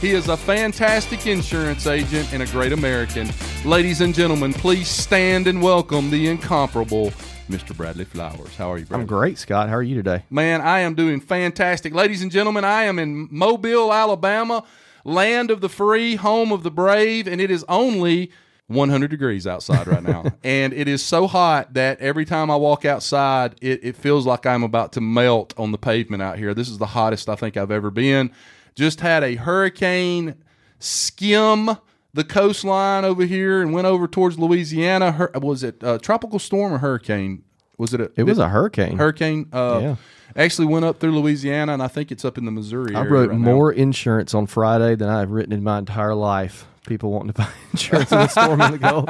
He is a fantastic insurance agent and a great American. Ladies and gentlemen, please stand and welcome the incomparable Mr. Bradley Flowers. How are you, Bradley? I'm great, Scott. How are you today? Man, I am doing fantastic. Ladies and gentlemen, I am in Mobile, Alabama, land of the free, home of the brave, and it is only 100 degrees outside right now. and it is so hot that every time I walk outside, it, it feels like I'm about to melt on the pavement out here. This is the hottest I think I've ever been. Just had a hurricane skim the coastline over here and went over towards Louisiana. Hur- was it a tropical storm or hurricane? Was it a? It was a hurricane. hurricane. Uh, Yeah. Actually went up through Louisiana, and I think it's up in the Missouri. I wrote right now. more insurance on Friday than I've written in my entire life. People wanting to buy insurance in the storm in the Gulf.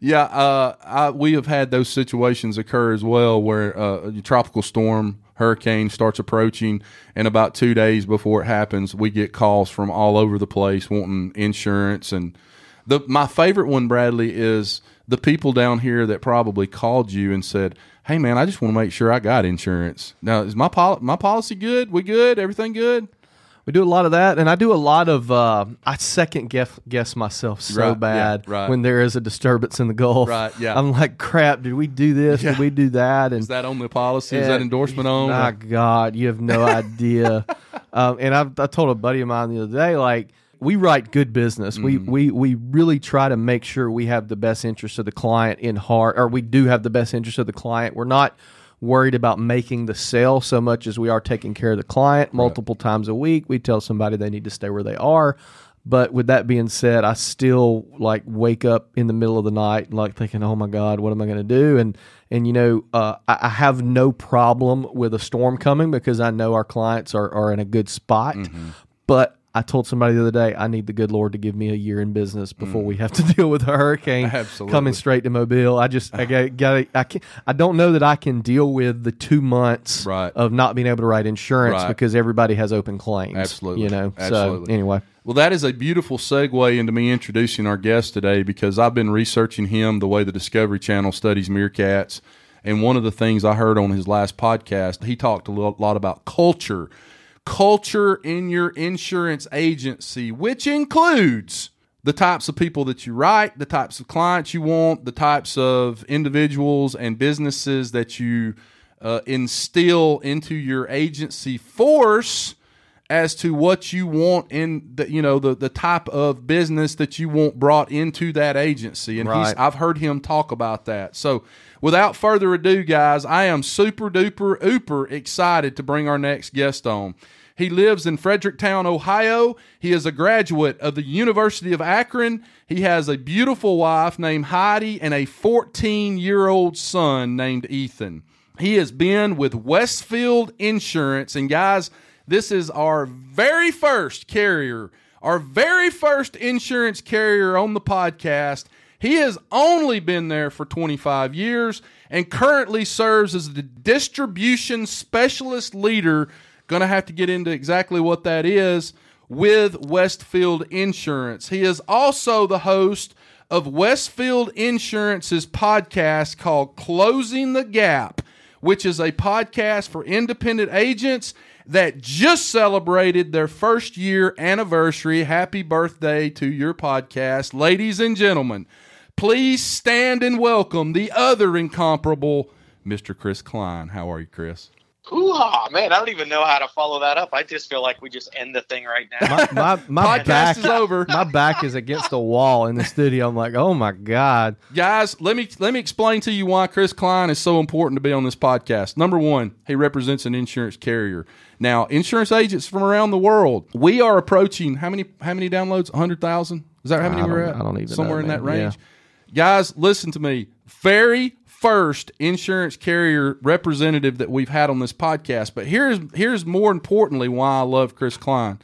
Yeah, uh, I, we have had those situations occur as well, where uh, a tropical storm, hurricane starts approaching, and about two days before it happens, we get calls from all over the place wanting insurance. And the my favorite one, Bradley, is the people down here that probably called you and said, "Hey, man, I just want to make sure I got insurance. Now, is my pol- my policy good? We good? Everything good?" We do a lot of that, and I do a lot of. Uh, I second guess, guess myself so Right, yeah, bad right. when there is a disturbance in the Gulf. Right, yeah. I'm like, crap. Did we do this? Yeah. Did we do that? And Is that on the policy? Is that endorsement on? My God, you have no idea. um, and I, I told a buddy of mine the other day, like we write good business. We Mm-hmm. we we really try to make sure we have the best interest of the client in heart, or we do have the best interest of the client. We're not worried about making the sale so much as we are taking care of the client multiple times a week. We tell somebody they need to stay where they are. But with that being said, I still like wake up in the middle of the night, like thinking, "Oh my God, what am I going to do?" And and you know, uh, I, I have no problem with a storm coming because I know our clients are are in a good spot. But I told somebody the other day, I need the good Lord to give me a year in business before we mm. have to deal with a hurricane Absolutely. coming straight to Mobile. I just I got, got I can I don't know that I can deal with the two months Right. of not being able to write insurance Right. because everybody has open claims. Absolutely. you know. Absolutely. So anyway. Well, that is a beautiful segue into me introducing our guest today because I've been researching him the way the Discovery Channel studies meerkats. And one of the things I heard on his last podcast, he talked a lot about culture. Culture in your insurance agency, which includes the types of people that you write, the types of clients you want, the types of individuals and businesses that you uh, instill into your agency force as to what you want in the you know the the type of business that you want brought into that agency and he's I've heard him talk about that. So without further ado guys, I am super duper ooper excited to bring our next guest on. He lives in Fredericktown, Ohio. He is a graduate of the University of Akron. He has a beautiful wife named Heidi and a 14 year old son named Ethan. He has been with Westfield Insurance. And guys, this is our very first carrier, our very first insurance carrier on the podcast. He has only been there for 25 years and currently serves as the distribution specialist leader. Going to have to get into exactly what that is with Westfield Insurance. He is also the host of Westfield Insurance's podcast called Closing the Gap, which is a podcast for independent agents that just celebrated their first year anniversary. Happy birthday to your podcast. Ladies and gentlemen, please stand and welcome the other incomparable Mr. Chris Cline. How are you, Chris? Ooh, man, I don't even know how to follow that up. I just feel like we just end the thing right now. My my, my Podcast back is over. My back is against the wall in the studio. I'm like, oh my god. Guys, let me let me explain to you why Chris Cline is so important to be on this podcast. Number one, he represents an insurance carrier. Now, insurance agents from around the world, we are approaching how many how many downloads? hundred thousand? Is that how many I we're don't- at? I don't even somewhere know, in that man. range. Guys, listen to me. Very first insurance carrier representative that we've had on this podcast. But here's here's more importantly why I love Chris Cline.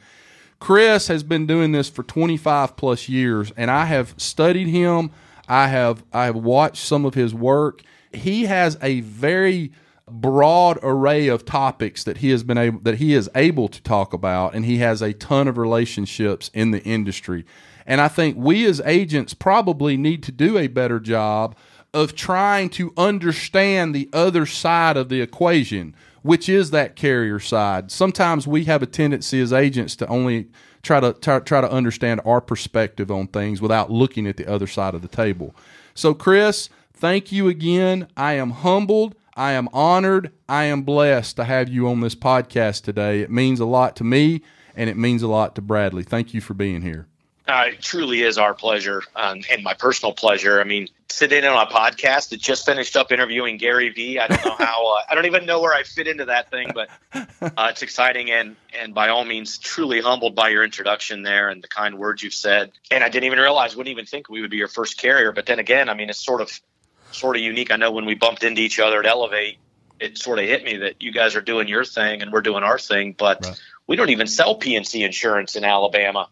Chris has been doing this for 25 plus years, and I have studied him. I have I have watched some of his work. He has a very broad array of topics that he has been able that he is able to talk about, and he has a ton of relationships in the industry. And I think we as agents probably need to do a better job of trying to understand the other side of the equation, which is that carrier side. Sometimes we have a tendency as agents to only try to try, try to understand our perspective on things without looking at the other side of the table. So, Chris, thank you again. I am humbled. I am honored. I am blessed to have you on this podcast today. It means a lot to me and it means a lot to Bradley. Thank you for being here. Uh, it truly is our pleasure um, and my personal pleasure. I mean, sitting in on a podcast that just finished up interviewing Gary Vee. I don't know how. Uh, I don't even know where I fit into that thing, but uh, it's exciting and and by all means, truly humbled by your introduction there and the kind words you've said. And I didn't even realize, wouldn't even think we would be your first carrier. But then again, I mean, it's sort of sort of unique. I know when we bumped into each other at Elevate, it sort of hit me that you guys are doing your thing and we're doing our thing, but. Right. We don't even sell P&C insurance in Alabama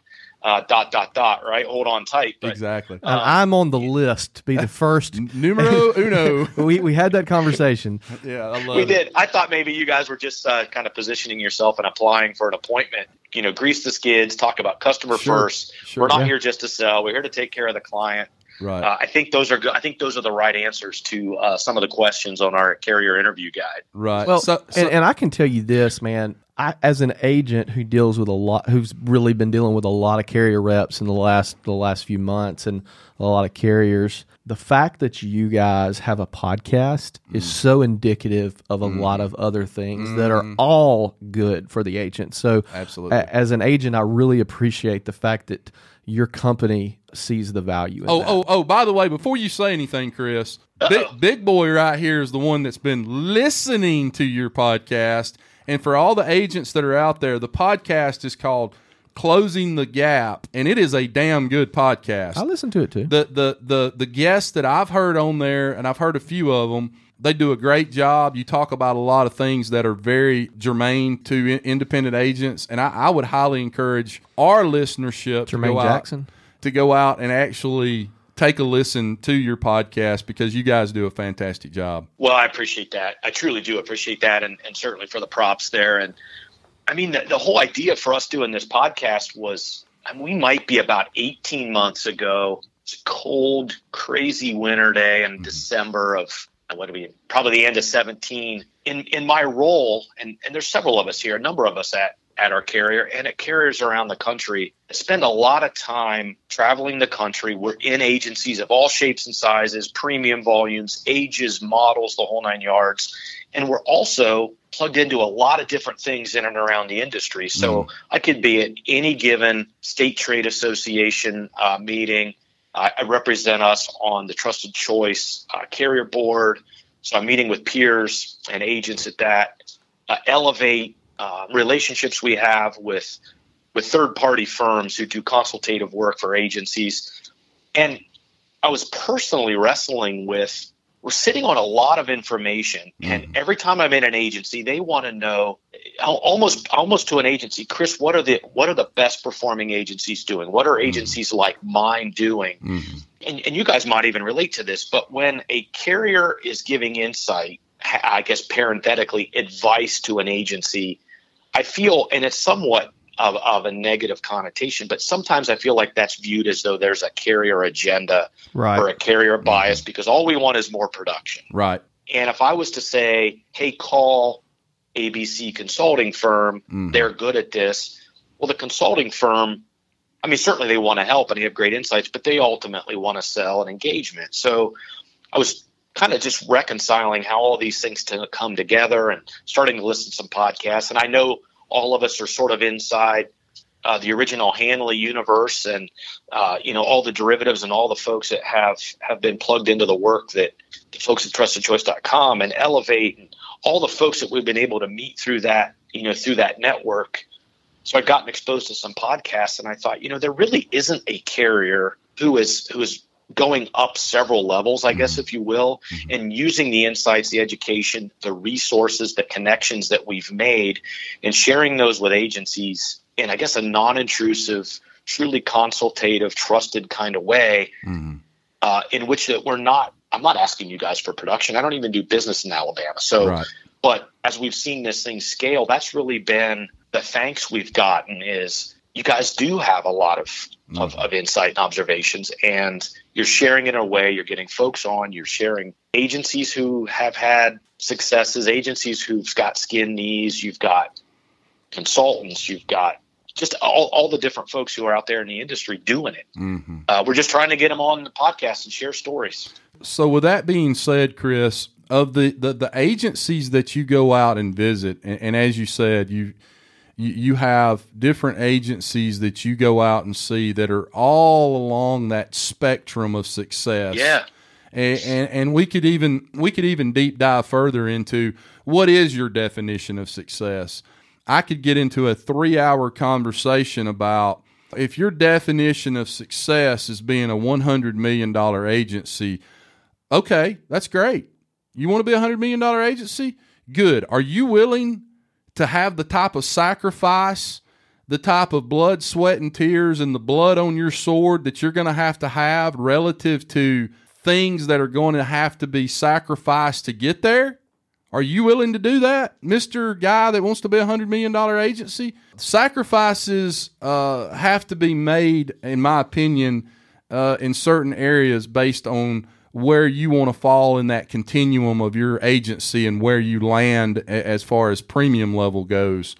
uh, dot dot dot right? Hold on tight but, exactly. um, i'm on the list to be the first. Numero uno. We, we had that conversation. Yeah I love we it. did. I thought maybe you guys were just uh, kind of positioning yourself and applying for an appointment. You know grease the skids talk about customer sure. first. Sure, we're not yeah. here just to sell. We're here to take care of the client Right. Uh, I think those are good. I think those are the right answers to uh, some of the questions on our carrier interview guide. Right. Well, so, so, and, and, I can tell you this, man. I, as an agent who deals with a lot, who's really been dealing with a lot of carrier reps in the last the last few months, and a lot of carriers, the fact that you guys have a podcast mm. is so indicative of a mm. lot of other things mm. that are mm. all good for the agent. So, absolutely, a, as an agent, I really appreciate the fact that your company sees the value. oh, that. oh, oh! By the way, before you say anything, Chris, big, big boy right here is the one that's been listening to your podcast and for all the agents that are out there, the podcast is called Closing the Gap, and it is a damn good podcast. I listen to it too. The the the the guests that I've heard on there, and I've heard a few of them. They do a great job. You talk about a lot of things that are very germane to independent agents, and I, I would highly encourage our listenership Jermaine to go Jackson. out to go out and actually take a listen to your podcast because you guys do a fantastic job. Well, I appreciate that. I truly do appreciate that, and, and certainly for the props there. And I mean, the, the whole idea for us doing this podcast was I mean, we might be about 18 months ago. It's a cold, crazy winter day in mm-hmm. December of what do we probably the end of 17 in in my role and and there's several of us here a number of us at at our carrier and at carriers around the country spend a lot of time traveling the country. We're in agencies of all shapes and sizes, premium volumes, ages, models, the whole nine yards. And we're also plugged into a lot of different things in and around the industry. So mm. I could be at any given state trade association uh, meeting. Uh, I represent us on the Trusted Choice uh, Carrier Board. So I'm meeting with peers and agents at that. Uh, Elevate uh, relationships we have with with third party firms who do consultative work for agencies. And I was personally wrestling with we're sitting on a lot of information and mm-hmm. every time i'm in an agency they want to know almost almost to an agency chris what are the what are the best performing agencies doing what are mm-hmm. agencies mm-hmm. like mine doing mm-hmm. and, and you guys might even relate to this but when a carrier is giving insight i guess parenthetically advice to an agency I feel, and it's somewhat of, of a negative connotation, but sometimes I feel like that's viewed as though there's a carrier agenda right. or a carrier bias mm-hmm. because all we want is more production. Right. And if I was to say, hey, call ABC consulting firm, mm-hmm. they're good at this. Well, the consulting firm, I mean, certainly they want to help and they have great insights, but they ultimately want to sell an engagement. So I was kind of just reconciling how all these things to come together and starting to listen to some podcasts. And I know all of us are sort of inside uh, the original Hanley universe, and uh, you know all the derivatives and all the folks that have have been plugged into the work that the folks at TrustedChoice.com and Elevate and all the folks that we've been able to meet through that you know through that network. So I've gotten exposed to some podcasts, and I thought, you know, there really isn't a carrier who is who is going up several levels, I guess, mm-hmm. if you will, mm-hmm. and using the insights, the education, the resources, the connections that we've made, and sharing those with agencies in I guess a non-intrusive, truly consultative, trusted kind of way, Mm-hmm. uh, in which that we're not. I'm not asking you guys for production. I don't even do business in Alabama. So, Right. but as we've seen this thing scale, that's really been the thanks we've gotten is you guys do have a lot of, of, of insight and observations and you're sharing in a way you're getting folks on you're sharing agencies who have had successes agencies who've got skin knees you've got consultants you've got just all, all the different folks who are out there in the industry doing it. Mm-hmm. uh, we're just trying to get them on the podcast and share stories. So, with that being said, Chris, of the, the, the agencies that you go out and visit, and, and as you said, you, you you have different agencies that you go out and see that are all along that spectrum of success. yeah and, and, and we could even we could even deep dive further into what is your definition of success. I could get into a three hour conversation about if your definition of success is being a one hundred million dollar agency. Okay, that's great. You want to be a hundred million dollar agency? Good. Are you willing to have the type of sacrifice, the type of blood, sweat, and tears, and the blood on your sword that you're going to have to have relative to things that are going to have to be sacrificed to get there? Are you willing to do that, Mister Guy that wants to be a hundred million dollar agency? Sacrifices uh, have to be made, in my opinion, uh, in certain areas based on where you want to fall in that continuum of your agency and where you land as far as premium level goes.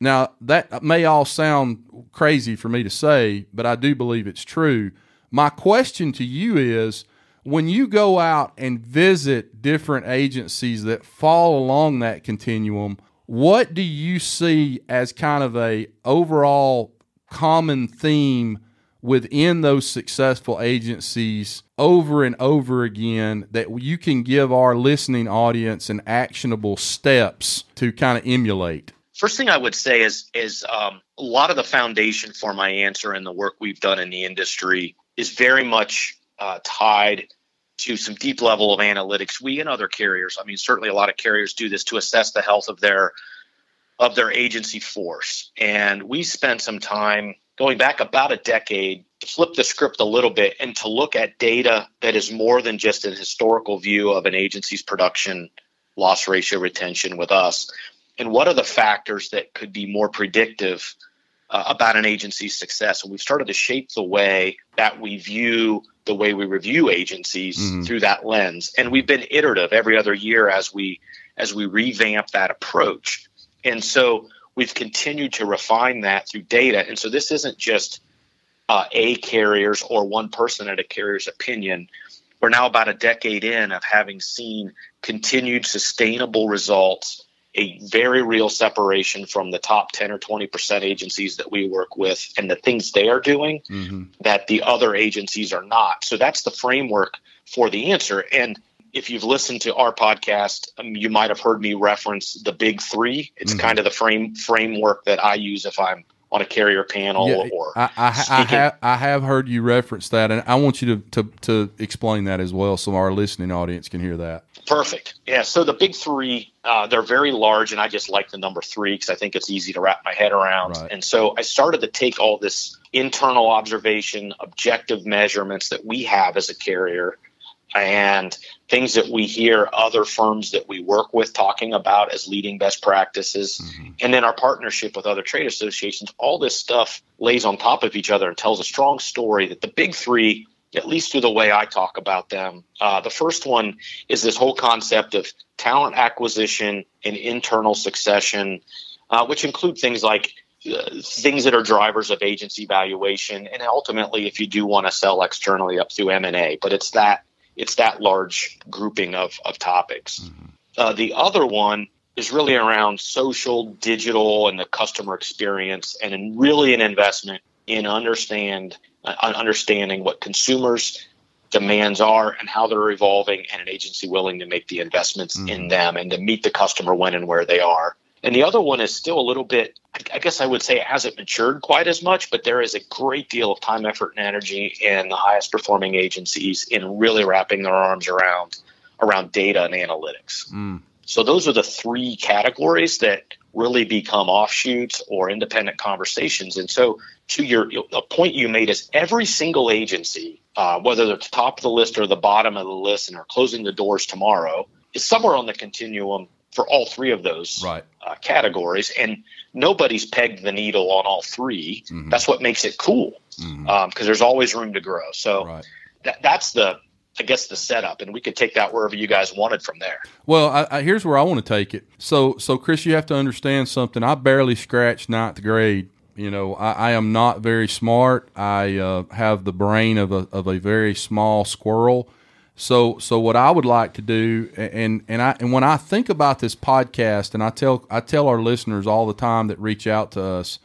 Now, that may all sound crazy for me to say, but I do believe it's true. My question to you is when you go out and visit different agencies that fall along that continuum, what do you see as kind of a overall common theme within those successful agencies over and over again that you can give our listening audience an actionable steps to kind of emulate? First thing I would say is is um, a lot of the foundation for my answer and the work we've done in the industry is very much uh, tied to some deep level of analytics. We and other carriers, I mean, certainly a lot of carriers do this to assess the health of their of their agency force, and we spent some time going back about a decade to flip the script a little bit and to look at data that is more than just an historical view of an agency's production loss ratio retention with us. And what are the factors that could be more predictive uh, about an agency's success? And we've started to shape the way that we view the way we review agencies Mhm. through that lens. And we've been iterative every other year as we as we revamp that approach. And so we've continued to refine that through data and so this isn't just uh, a carrier's or one person at a carrier's opinion we're now about a decade in of having seen continued sustainable results a very real separation from the top 10 or 20% agencies that we work with and the things they are doing Mm-hmm. that the other agencies are not. So that's the framework for the answer. And if you've listened to our podcast, um, you might have heard me reference the big three. It's Mhm. kind of the frame framework that I use if I'm on a carrier panel Yeah, or I, I, I have I have heard you reference that, and I want you to, to to explain that as well, so our listening audience can hear that. Perfect. Yeah. So the big three, uh, they're very large, and I just like the number three because I think it's easy to wrap my head around. Right. And so I started to take all this internal observation, objective measurements that we have as a carrier, and things that we hear other firms that we work with talking about as leading best practices, and then our partnership with other trade associations. All this stuff lays on top of each other and tells a strong story that the big three at least through the way I talk about them. Uh, the first one is this whole concept of talent acquisition and internal succession, uh, which include things like uh, things that are drivers of agency valuation, and ultimately, if you do want to sell externally, up through M and A. But it's that it's that large grouping of of topics. Uh, the other one is really around social, digital, and the customer experience, and in really an investment in understand uh, understanding what consumers demands are and how they're evolving and an agency willing to make the investments in them and to meet the customer when and where they are and the other one is still a little bit I- guess i would say it hasn't matured quite as much but there is a great deal of time effort and energy in the highest performing agencies in really wrapping their arms around around data and analytics Mm. so those are the three categories that really become offshoots or independent conversations. And so, to your a point you made is every single agency, uh, whether they're at the top of the list or the bottom of the list, and are closing the doors tomorrow, is somewhere on the continuum for all three of those right. uh, categories. And nobody's pegged the needle on all 3 Mhm. That's what makes it cool because Mhm. there's always room to grow. So right. that, that's the I guess the setup, and we could take that wherever you guys wanted from there. Well, I, I, here's where I want to take it. So, so Chris, you have to understand something. I barely scratched ninth grade. You know, I, I am not very smart. I uh, have the brain of a of a very small squirrel. So, so what I would like to do, and and I and when I think about this podcast, and I tell I tell our listeners all the time that reach out to us,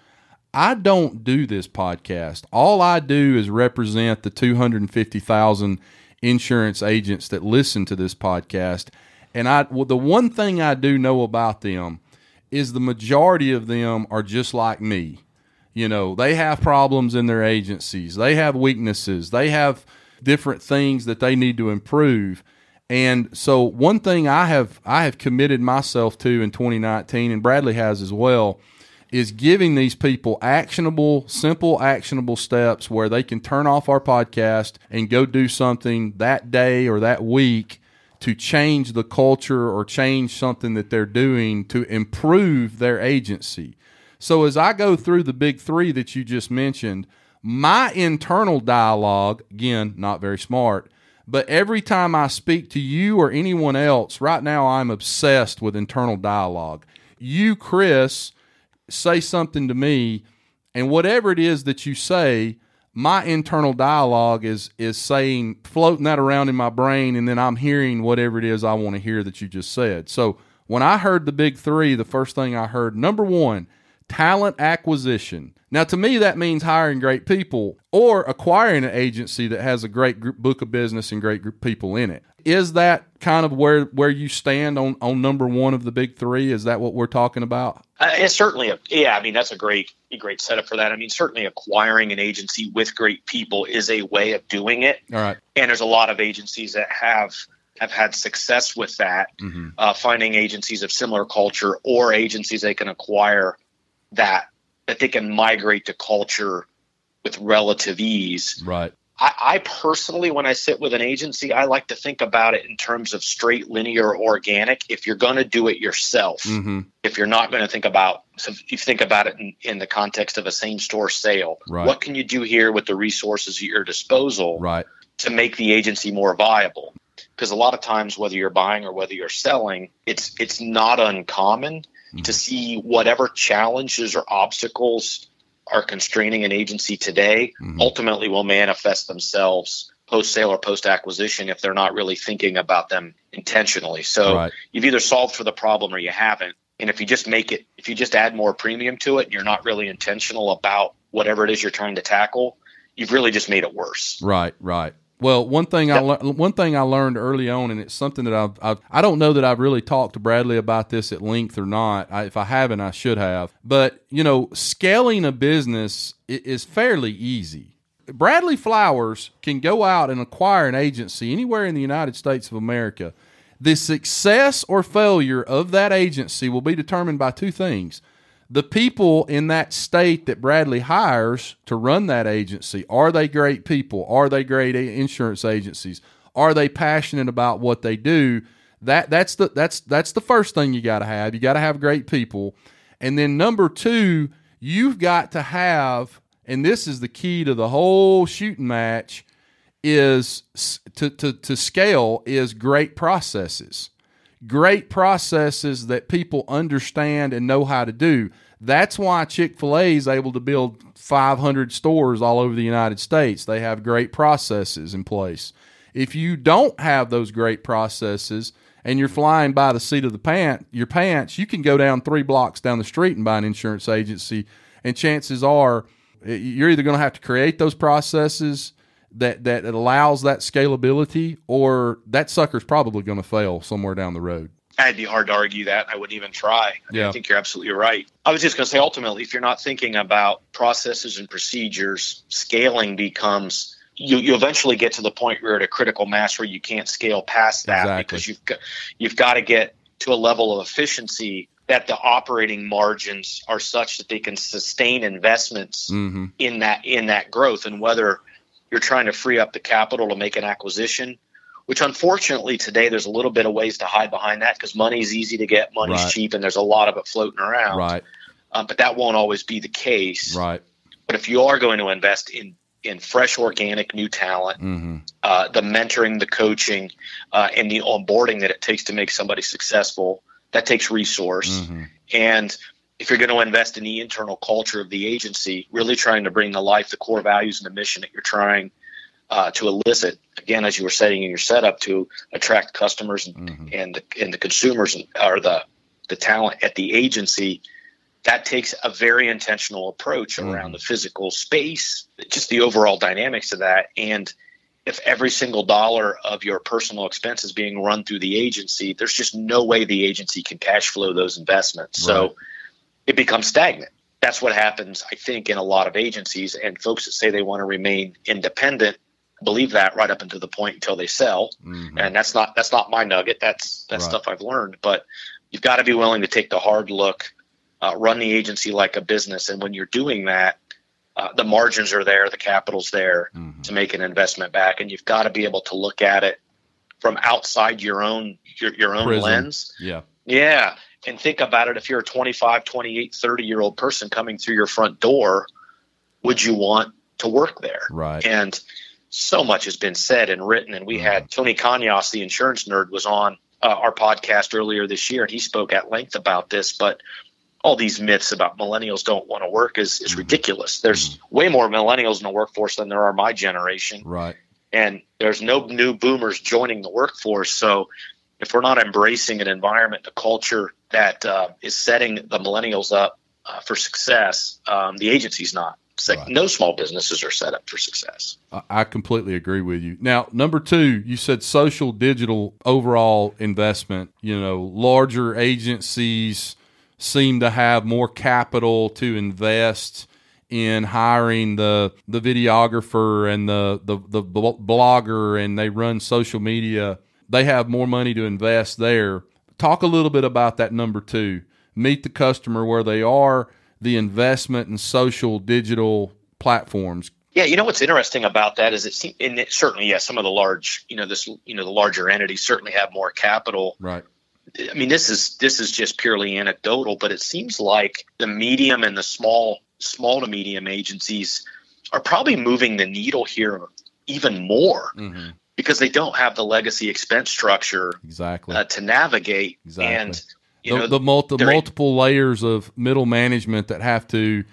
I don't do this podcast. All I do is represent the two hundred and fifty thousand insurance agents that listen to this podcast. And I, well, the one thing I do know about them is the majority of them are just like me. You know, they have problems in their agencies, they have weaknesses, they have different things that they need to improve. And so, one thing I have I have committed myself to in 2019, and Bradley has as well, is giving these people actionable, simple, actionable steps where they can turn off our podcast and go do something that day or that week to change the culture or change something that they're doing to improve their agency. So, as I go through the big three that you just mentioned, my internal dialogue, again, not very smart, but every time I speak to you or anyone else, right now I'm obsessed with internal dialogue. You, Chris, say something to me, and whatever it is that you say, my internal dialogue is is saying floating that around in my brain, and then I'm hearing whatever it is I want to hear that you just said. So when I heard the big three, the first thing I heard, number one, talent acquisition. Now, to me, that means hiring great people or acquiring an agency that has a great group, book of business and great group people in it. Is that kind of where where you stand on on number one of the big three? Is that what we're talking about? Uh, it's certainly a yeah. I mean, that's a great a great setup for that. I mean, certainly acquiring an agency with great people is a way of doing it. All right. And there's a lot of agencies that have have had success with that, mm-hmm. uh, finding agencies of similar culture or agencies they can acquire that that they can migrate to culture with relative ease. Right. I, I, personally, when I sit with an agency, I like to think about it in terms of straight, linear, organic. If you're going to do it yourself, mm-hmm. if you're not going to think about, so you think about it in, in the context of a same store sale. Right. What can you do here with the resources at your disposal right. to make the agency more viable? Because a lot of times, whether you're buying or whether you're selling, it's it's not uncommon mm-hmm. to see whatever challenges or obstacles are constraining an agency today mm-hmm. ultimately will manifest themselves post sale or post acquisition if they're not really thinking about them intentionally. So right. you've either solved for the problem or you haven't. And if you just make it, if you just add more premium to it, and you're not really intentional about whatever it is you're trying to tackle, you've really just made it worse. Right, right. Well, one thing yep. I le- one thing I learned early on, and it's something that I've, I've I don't know that I've really talked to Bradley about this at length or not. I, if I haven't, I should have. But you know, scaling a business is fairly easy. Bradley Flowers can go out and acquire an agency anywhere in the United States of America. The success or failure of that agency will be determined by two things the people in that state that Bradley hires to run that agency are they great people? Are they great insurance agencies? Are they passionate about what they do? That that's the that's that's the first thing you got to have. You got to have great people. And then number 2, you've got to have and this is the key to the whole shooting match is to to to scale is great processes great processes that people understand and know how to do. That's why Chick fil A is able to build 500 stores all over the United States. They have great processes in place. If you don't have those great processes and you're flying by the seat of the pant, your pants, you can go down three blocks down the street and buy an insurance agency. And chances are eh, you're either going to have to create those processes that that allows that scalability, or that sucker's probably going to fail somewhere down the road. It'd be hard to argue that. I wouldn't even try. I, mean, yeah. I think you're absolutely right. I was just going to say, ultimately, if you're not thinking about processes and procedures, scaling becomes you, you eventually get to the point where you're at a critical mass where you can't scale past that exactly. because you've got, you've got to get to a level of efficiency that the operating margins are such that they can sustain investments Mm-hmm. in that in that growth and whether you're trying to free up the capital to make an acquisition which unfortunately today there's a little bit of ways to hide behind that because money's easy to get money's Right. cheap and there's a lot of it floating around Right. um, but that won't always be the case Right. but if you are going to invest in in fresh organic new talent Mm-hmm. uh, the mentoring the coaching uh, and the onboarding that it takes to make somebody successful that takes resource Mm-hmm. and if you're going to invest in the internal culture of the agency, really trying to bring to life the core values and the mission that you're trying uh, to elicit, again, as you were saying in your setup, to attract customers and, Mm-hmm. and, the, and the consumers or the, the talent at the agency, that takes a very intentional approach around the physical space, just the overall dynamics of that. And if every single dollar of your personal expense is being run through the agency, there's just no way the agency can cash flow those investments. Right. So it becomes stagnant. That's what happens, I think, in a lot of agencies. And folks that say they want to remain independent believe that right up until the point until they sell. Mm-hmm. And that's not that's not my nugget. That's that's Right. stuff I've learned. But you've got to be willing to take the hard look, uh, run the agency like a business. And when you're doing that, uh, the margins are there, the capital's there Mhm. to make an investment back, and you've got to be able to look at it from outside your own your, your own Prism. lens. Yeah. Yeah. And think about it if you're a 25, 28, 30 year old person coming through your front door, would you want to work there? Right. And so much has been said and written. And we had Tony Cañas, the insurance nerd, was on uh, our podcast earlier this year, and he spoke at length about this. But all these myths about millennials don't want to work is, is Mhm. ridiculous. There's way more millennials in the workforce than there are my generation Right. and there's no new boomers joining the workforce. So if we're not embracing an environment, a culture that uh, is setting the millennials up uh, for success, um, the agency's not. Right. No small businesses are set up for success. I- I completely agree with you. Now, number two, you said social digital overall investment. You know, larger agencies seem to have more capital to invest in hiring the the videographer and the the, the blogger, and they run social media. They have more money to invest there. Talk a little bit about that number two. Meet the customer where they are. The investment in social digital platforms. Yeah, you know what's interesting about that is it seems, and it, certainly, yes, some of the large, you know, this, you know, the larger entities certainly have more capital. Right. I mean, this is this is just purely anecdotal, but it seems like the medium and the small, small to medium agencies are probably moving the needle here even more Mm-hmm. Because they don't have the legacy expense structure Exactly. uh, to navigate. Exactly. And you the, know, the, multi, multiple layers of middle management that have to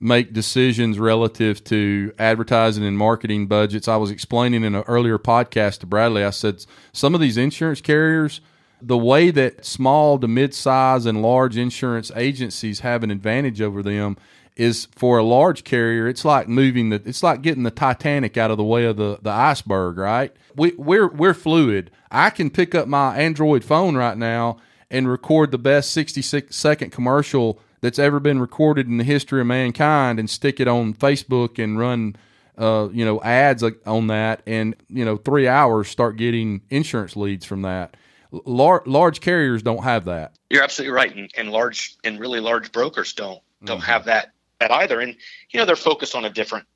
make decisions relative to advertising and marketing budgets. I was explaining in an earlier podcast to Bradley. I said some of these insurance carriers, the way that small to mid-size and large insurance agencies have an advantage over them is for a large carrier. It's like moving the. It's like getting the Titanic out of the way of the the iceberg. Right? We we're we're fluid. I can pick up my Android phone right now and record the best 66 second commercial that's ever been recorded in the history of mankind and stick it on Facebook and run uh, you know ads on that and you know 3 hours start getting insurance leads from that Lar- large carriers don't have that You're absolutely right, and, and large and really large brokers don't don't Mhm. have that that either. And you know they're focused on a different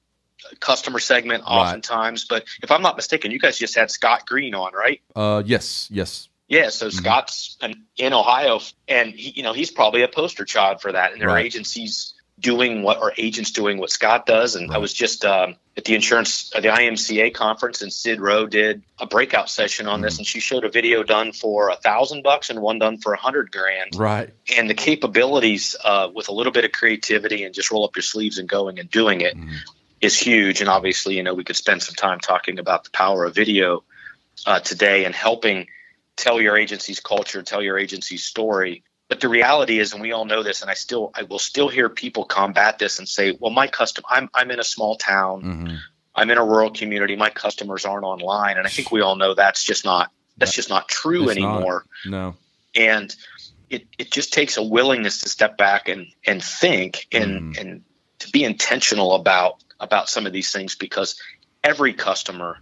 customer segment Right. oftentimes. But if I'm not mistaken, you guys just had Scott Green on, right? uh yes yes Yeah, so Mm-hmm. Scott's an, in Ohio, and he, you know he's probably a poster child for that. And their Right. agencies doing what, our agents doing what Scott does. And I was just um, at the insurance, uh, the IMCA conference, and Sid Rowe did a breakout session on Mm-hmm. this, and she showed a video done for a thousand bucks and one done for a hundred grand. right And the capabilities uh, with a little bit of creativity and just roll up your sleeves and going and doing it is Mhm. huge. And obviously, you know, we could spend some time talking about the power of video uh, today and helping tell your agency's culture, tell your agency's story. But the reality is, and we all know this, and I still, I will still hear people combat this and say, "Well, my custom, I'm, I'm in a small town, hmm I'm in a rural community, my customers aren't online." And I think we all know that's just not, that's just not true It's not. anymore. No. And it, it just takes a willingness to step back and and think and Mm. and to be intentional about about some of these things because every customer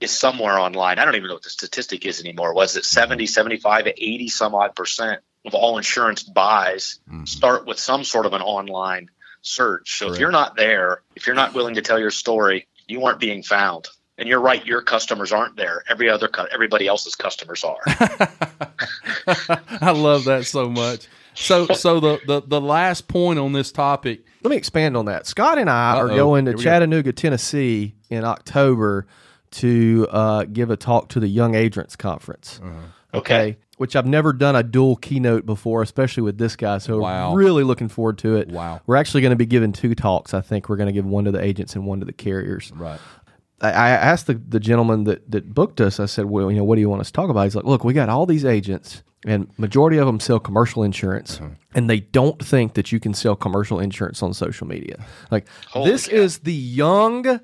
is somewhere online. I don't even know what the statistic is anymore. Was it 70 75 80 some odd percent of all insurance buys Mhm. start with some sort of an online search. So Correct. if you're not there, if you're not willing to tell your story, you aren't being found. And you're right, your customers aren't there. Every other cu- everybody else's customers are. I love that so much. So, so the, the the last point on this topic. Let me expand on that. Scott and I are Uh-oh. going to Here we go. Chattanooga, Tennessee in October to uh, give a talk to the Young Agents Conference. Uh-huh. Okay. Which I've never done a dual keynote before, especially with this guy. So Wow. really looking forward to it. Wow. We're actually going to be giving two talks. I think we're going to give one to the agents and one to the carriers. Right. I, I asked the, the gentleman that, that booked us, I said, well, you know, what do you want us to talk about? He's like, look, we got all these agents and majority of them sell commercial insurance Uh-huh. and they don't think that you can sell commercial insurance on social media. Like Holy this cow. is the young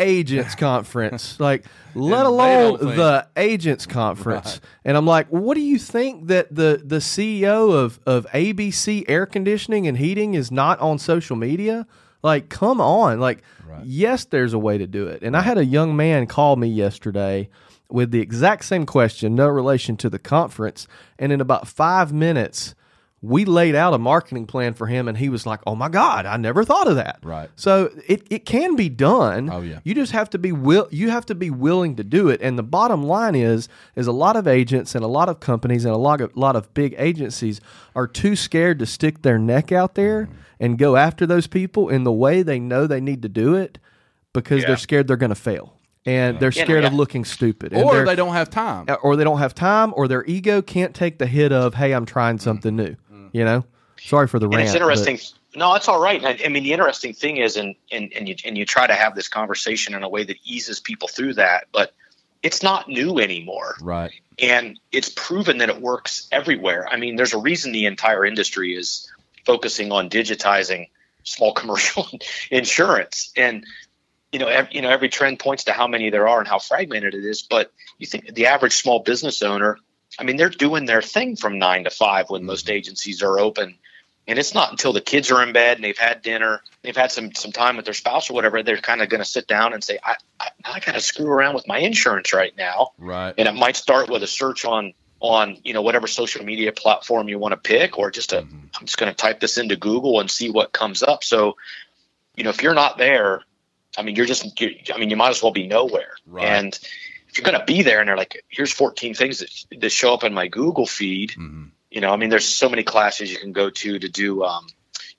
agents conference, like let alone the agents conference. And I'm like, what do you think that the, the CEO of, of ABC air conditioning and heating is not on social media? Like, come on. Like, Right. yes, there's a way to do it. And I had a young man call me yesterday with the exact same question, no relation to the conference. And in about five minutes, we laid out a marketing plan for him, and he was like, "Oh my God, I never thought of that." Right. So it, it can be done. Oh, yeah. You just have to be will you have to be willing to do it. And the bottom line is is a lot of agents and a lot of companies and a lot of lot of big agencies are too scared to stick their neck out there Mm-hmm. and go after those people in the way they know they need to do it because Yeah. they're scared they're going to fail. And they're Yeah, scared of looking stupid. And Or they're- they don't have time. or they don't have time or their ego can't take the hit of, "Hey, I'm trying something new." You know? Sorry for the and rant. it's but- interesting. No, it's all right. I, I mean, the interesting thing is, and, and and you and you try to have this conversation in a way that eases people through that, but it's not new anymore, Right. and it's proven that it works everywhere. I mean, there's a reason the entire industry is focusing on digitizing small commercial insurance, and you know, every, you know, every trend points to how many there are and how fragmented it is. But you think the average small business owner, I mean, they're doing their thing from nine to five when most agencies are open. And it's not until the kids are in bed and they've had dinner, they've had some some time with their spouse or whatever, they're kind of going to sit down and say, "I I, I got to screw around with my insurance right now." Right. And it might start with a search on on you know whatever social media platform you want to pick, or just a Mhm. I'm just going to type this into Google and see what comes up. So, you know, if you're not there, I mean, you're just, I mean, you might as well be nowhere. Right. And if you're going to be there and they're like, here's 14 things that, that show up in my Google feed, Mhm. you know, I mean, there's so many classes you can go to to do, um,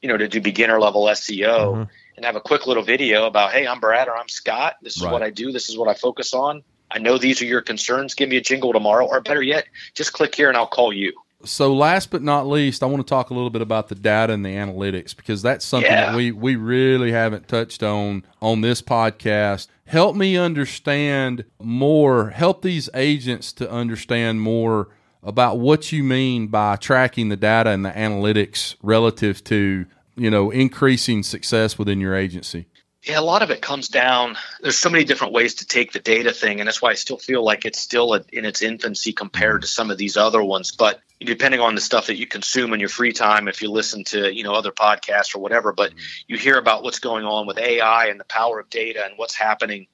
you know, to do beginner level SEO Mhm. and have a quick little video about, hey, I'm Brad or I'm Scott. This is Right. what I do. This is what I focus on. I know these are your concerns. Give me a jingle tomorrow, or better yet, just click here and I'll call you. So last but not least, I want to talk a little bit about the data and the analytics because that's something Yeah. that we we really haven't touched on on this podcast. Help me understand more. Help these agents to understand more about what you mean by tracking the data and the analytics relative to you know increasing success within your agency. Yeah, a lot of it comes down. There's so many different ways to take the data thing, and that's why I still feel like it's still in its infancy compared to some of these other ones. But depending on the stuff that you consume in your free time, if you listen to you know other podcasts or whatever, but mm-hmm. you hear about what's going on with AI and the power of data and what's happening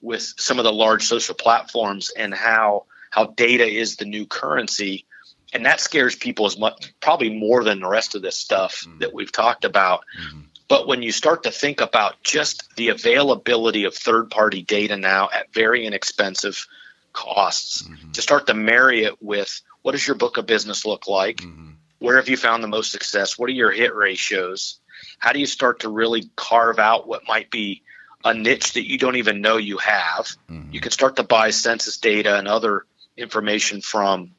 with some of the large social platforms and how how data is the new currency, and that scares people as much, probably more than the rest of this stuff mm-hmm. that we've talked about. Mm-hmm. But when you start to think about just the availability of third party data now at very inexpensive costs, to start to marry it with what does your book of business look like? Mm-hmm. Where have you found the most success? What are your hit ratios? How do you start to really carve out what might be a niche that you don't even know you have? Mm-hmm. You can start to buy census data and other information from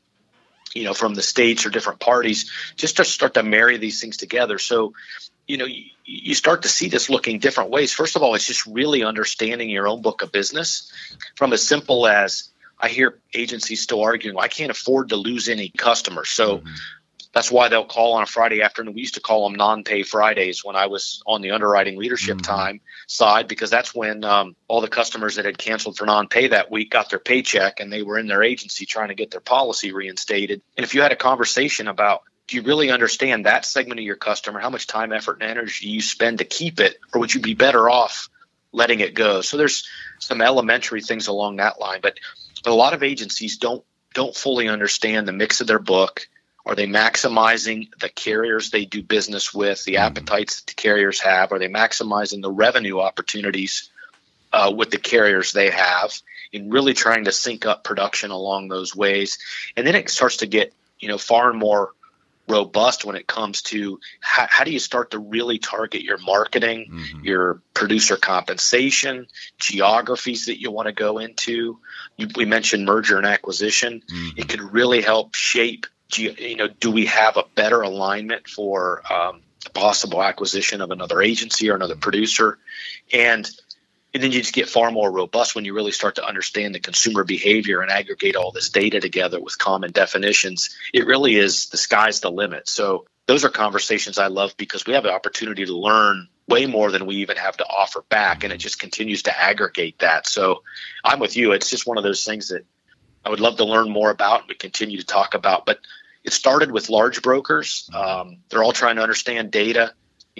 you know from the states or different parties just to start to marry these things together so you know you, you start to see this looking different ways first of all it's just really understanding your own book of business from as simple as i hear agencies still arguing well, i can't afford to lose any customers. So that's why they'll call on a friday afternoon. We used to call them non-pay fridays when i was on the underwriting leadership Mhm. time side because that's when um, all the customers that had canceled for non-pay that week got their paycheck and they were in their agency trying to get their policy reinstated. And if you had a conversation about do you really understand that segment of your customer? How much time effort and energy do you spend to keep it or would you be better off letting it go? So there's some elementary things along that line but a lot of agencies don't don't fully understand the mix of their book Are they maximizing the carriers they do business with, the mm-hmm. appetites that the carriers have? Are they maximizing the revenue opportunities uh, with the carriers they have? And really trying to sync up production along those ways. And then it starts to get, you know, far and more robust when it comes to how, how do you start to really target your marketing, mm-hmm. your producer compensation, geographies that you want to go into. You, we mentioned merger and acquisition. Mm-hmm. It could really help shape. You know, do we have a better alignment for um, possible acquisition of another agency or another producer? And and then you just get far more robust when you really start to understand the consumer behavior and aggregate all this data together with common definitions. It really is the sky's the limit. So those are conversations I love because we have an opportunity to learn way more than we even have to offer back, and it just continues to aggregate that. So I'm with you. It's just one of those things that I would love to learn more about. And we continue to talk about, but it started with large brokers. Um, they're all trying to understand data,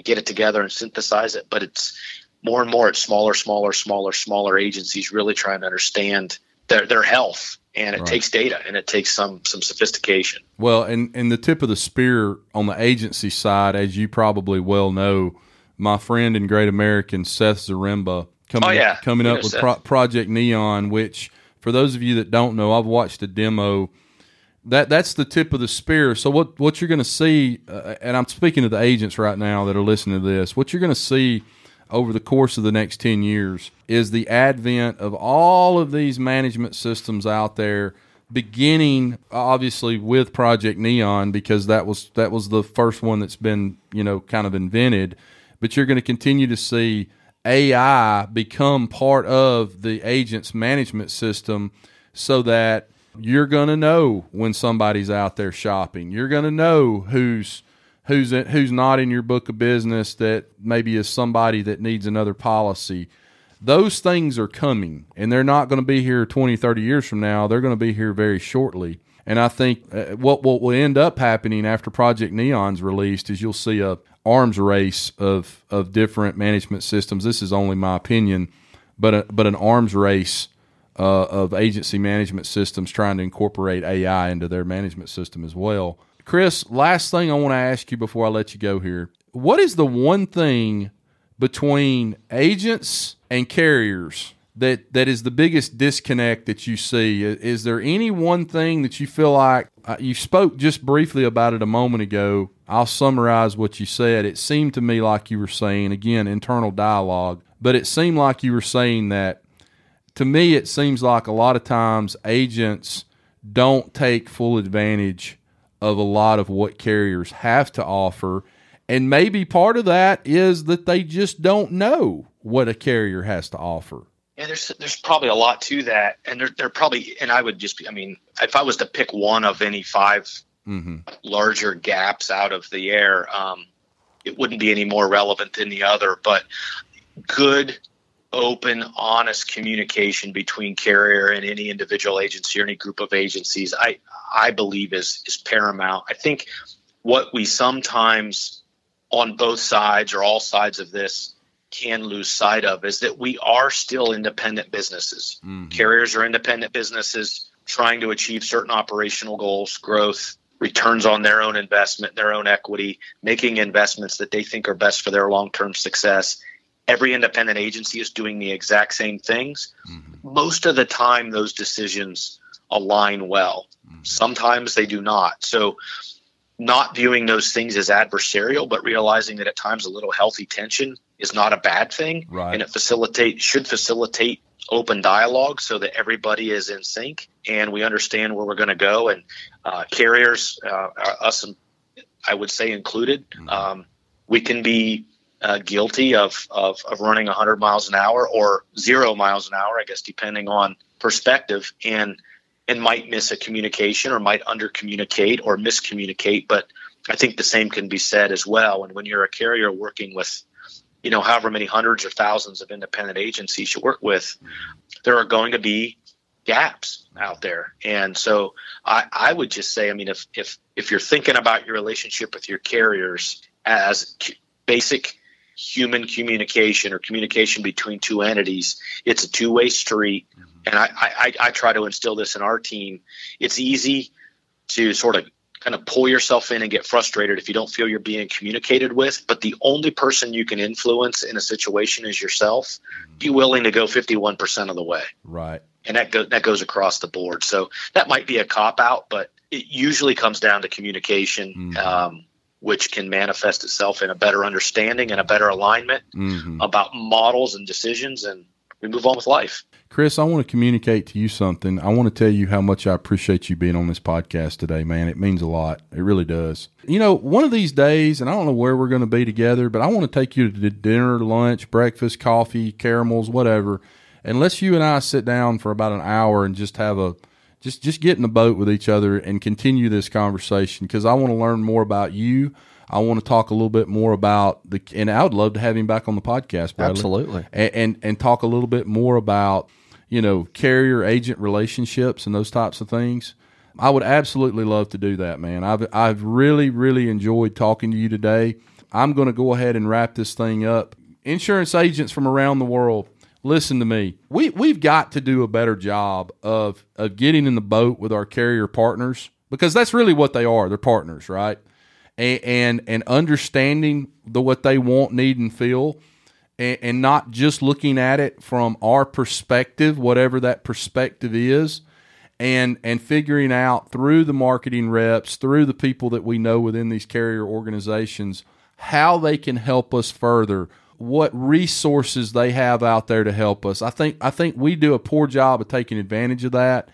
get it together, and synthesize it. But it's more and more it's smaller, smaller, smaller, smaller agencies really trying to understand their their health. And it right. takes data and it takes some some sophistication. Well, and and the tip of the spear on the agency side, as you probably well know, my friend and great American Seth Zaremba coming oh, yeah. up, coming up with Pro- Project Neon, which for those of you that don't know, I've watched a demo. That that's the tip of the spear. So what what you're going to see, uh, and I'm speaking to the agents right now that are listening to this. What you're going to see over the course of the next 10 years is the advent of all of these management systems out there beginning obviously with project neon because that was that was the first one that's been you know kind of invented. But you're going to continue to see ai become part of the agent's management system so that you're going to know when somebody's out there shopping. You're going to know who's who's in, who's not in your book of business that maybe is somebody that needs another policy. Those things are coming, and they're not going to be here 20, 30 years from now. They're going to be here very shortly. And I think uh, what what will end up happening after Project Neon's released is you'll see a arms race of of different management systems. This is only my opinion, but a, but an arms race uh, of agency management systems trying to incorporate AI into their management system as well. Chris, last thing I want to ask you before I let you go here. What is the one thing between agents and carriers that that is the biggest disconnect that you see? Is there any one thing that you feel like uh, you spoke just briefly about it a moment ago? I'll summarize what you said. It seemed to me like you were saying again internal dialogue, but it seemed like you were saying that to me it seems like a lot of times agents don't take full advantage of a lot of what carriers have to offer. And maybe part of that is that they just don't know what a carrier has to offer. Yeah, there's there's probably a lot to that, and there there probably and I would just be, I mean, if I was to pick one of any 5 mm-hmm. larger gaps out of the air, um, it wouldn't be any more relevant than the other. But good open, honest communication between carrier and any individual agency or any group of agencies, I I believe is is paramount. I think what we sometimes on both sides or all sides of this can lose sight of is that we are still independent businesses. Mm-hmm. Carriers are independent businesses trying to achieve certain operational goals, growth, returns on their own investment, their own equity, making investments that they think are best for their long-term success every independent agency is doing the exact same things. Mm-hmm. Most of the time, those decisions align well. Mm-hmm. Sometimes they do not. So, not viewing those things as adversarial, but realizing that at times a little healthy tension is not a bad thing, right. and it facilitate should facilitate open dialogue so that everybody is in sync and we understand where we're going to go. And uh, carriers, uh, us, I would say included, mm-hmm. um, we can be uh, guilty of, of, of running 100 miles an hour or zero miles an hour, I guess, depending on perspective, and and might miss a communication or might under communicate or miscommunicate. But I think the same can be said as well. And when you're a carrier working with, you know, however many hundreds or thousands of independent agencies you work with, there are going to be gaps out there. And so I, I would just say, I mean, if if if you're thinking about your relationship with your carriers as basic human communication or communication between two entities. It's a two way street. Mm-hmm. And I, I, I try to instill this in our team. It's easy to sort of kind of pull yourself in and get frustrated if you don't feel you're being communicated with. But the only person you can influence in a situation is yourself. Be willing to go 51% of the way. Right. And that, go, that goes across the board. So that might be a cop out, but it usually comes down to communication, mm-hmm. um, which can manifest itself in a better understanding and a better alignment mm-hmm. about models and decisions. And we move on with life. Chris, I want to communicate to you something. I want to tell you how much I appreciate you being on this podcast today, man. It means a lot. It really does. You know, one of these days, and I don't know where we're going to be together, but I want to take you to dinner, lunch, breakfast, coffee, caramels, whatever. And let's you and I sit down for about an hour and just have a just just get in the boat with each other and continue this conversation because I want to learn more about you. I want to talk a little bit more about the, and I would love to have him back on the podcast, Bradley. Absolutely, and, and, and talk a little bit more about you know carrier agent relationships and those types of things. I would absolutely love to do that, man. I've I've really really enjoyed talking to you today. I'm going to go ahead and wrap this thing up. Insurance agents from around the world, listen to me. We we've got to do a better job of of getting in the boat with our carrier partners because that's really what they are. They're partners, right? and and, and understanding the what they want, need, and feel, and, and not just looking at it from our perspective, whatever that perspective is, and and figuring out through the marketing reps, through the people that we know within these carrier organizations, how they can help us further what resources they have out there to help us. I think I think we do a poor job of taking advantage of that,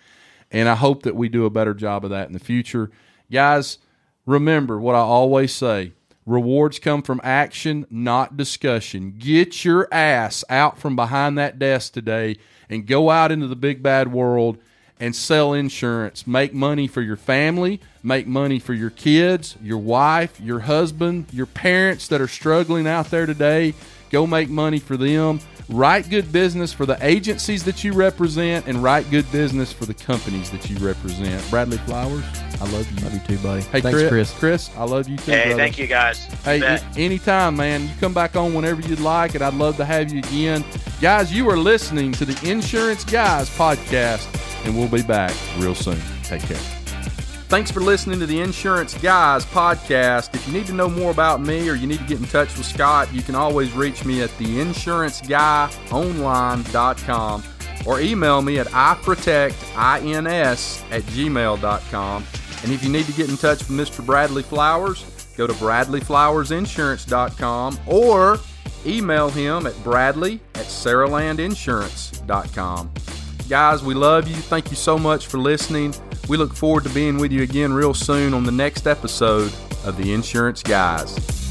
and I hope that we do a better job of that in the future. Guys, Remember what I always say rewards come from action, not discussion. Get your ass out from behind that desk today and go out into the big bad world and sell insurance. Make money for your family, make money for your kids, your wife, your husband, your parents that are struggling out there today. Go make money for them. Write good business for the agencies that you represent and write good business for the companies that you represent. Bradley Flowers. I love you. Love you too, buddy. Hey, Thanks, Chris. Chris. Chris, I love you too. Hey, brother. thank you guys. Hey, anytime, man. You come back on whenever you'd like, and I'd love to have you again. Guys, you are listening to the Insurance Guys podcast, and we'll be back real soon. Take care. Thanks for listening to the Insurance Guys podcast. If you need to know more about me or you need to get in touch with Scott, you can always reach me at theinsuranceguyonline.com or email me at iprotectins at gmail.com. And if you need to get in touch with Mr. Bradley Flowers, go to bradleyflowersinsurance.com or email him at bradley at saralandinsurance.com. Guys, we love you. Thank you so much for listening. We look forward to being with you again real soon on the next episode of The Insurance Guys.